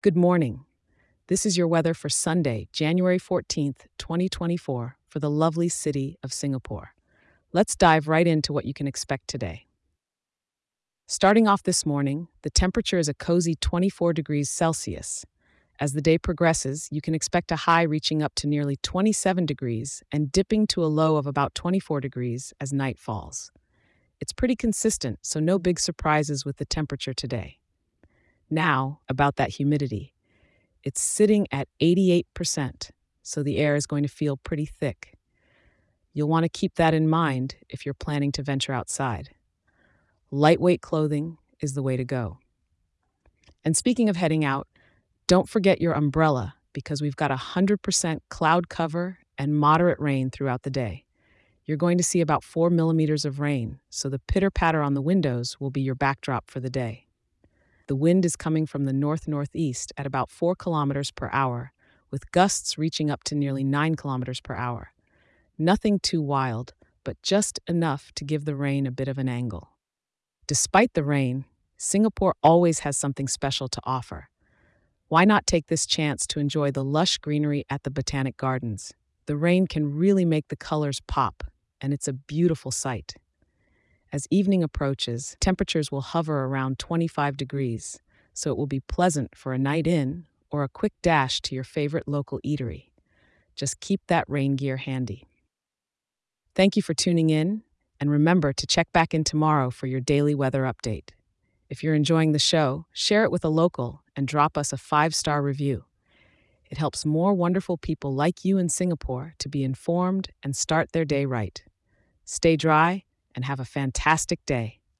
Good morning. This is your weather for Sunday, January 14th, 2024, for the lovely city of Singapore. Let's dive right into what you can expect today. Starting off this morning, the temperature is a cozy 24 degrees Celsius. As the day progresses, you can expect a high reaching up to nearly 27 degrees and dipping to a low of about 24 degrees as night falls. It's pretty consistent, so no big surprises with the temperature today. Now, about that humidity. It's sitting at 88%, so the air is going to feel pretty thick. You'll want to keep that in mind if you're planning to venture outside. Lightweight clothing is the way to go. And speaking of heading out, don't forget your umbrella because we've got 100% cloud cover and moderate rain throughout the day. You're going to see about 4 millimeters of rain, so the pitter patter on the windows will be your backdrop for the day. The wind is coming from the north northeast at about 4 kilometers per hour, with gusts reaching up to nearly 9 kilometers per hour. Nothing too wild, but just enough to give the rain a bit of an angle. Despite the rain, Singapore always has something special to offer. Why not take this chance to enjoy the lush greenery at the Botanic Gardens? The rain can really make the colors pop, and it's a beautiful sight. As evening approaches, temperatures will hover around 25 degrees, so it will be pleasant for a night in or a quick dash to your favorite local eatery. Just keep that rain gear handy. Thank you for tuning in, and remember to check back in tomorrow for your daily weather update. If you're enjoying the show, share it with a local and drop us a five star review. It helps more wonderful people like you in Singapore to be informed and start their day right. Stay dry and have a fantastic day.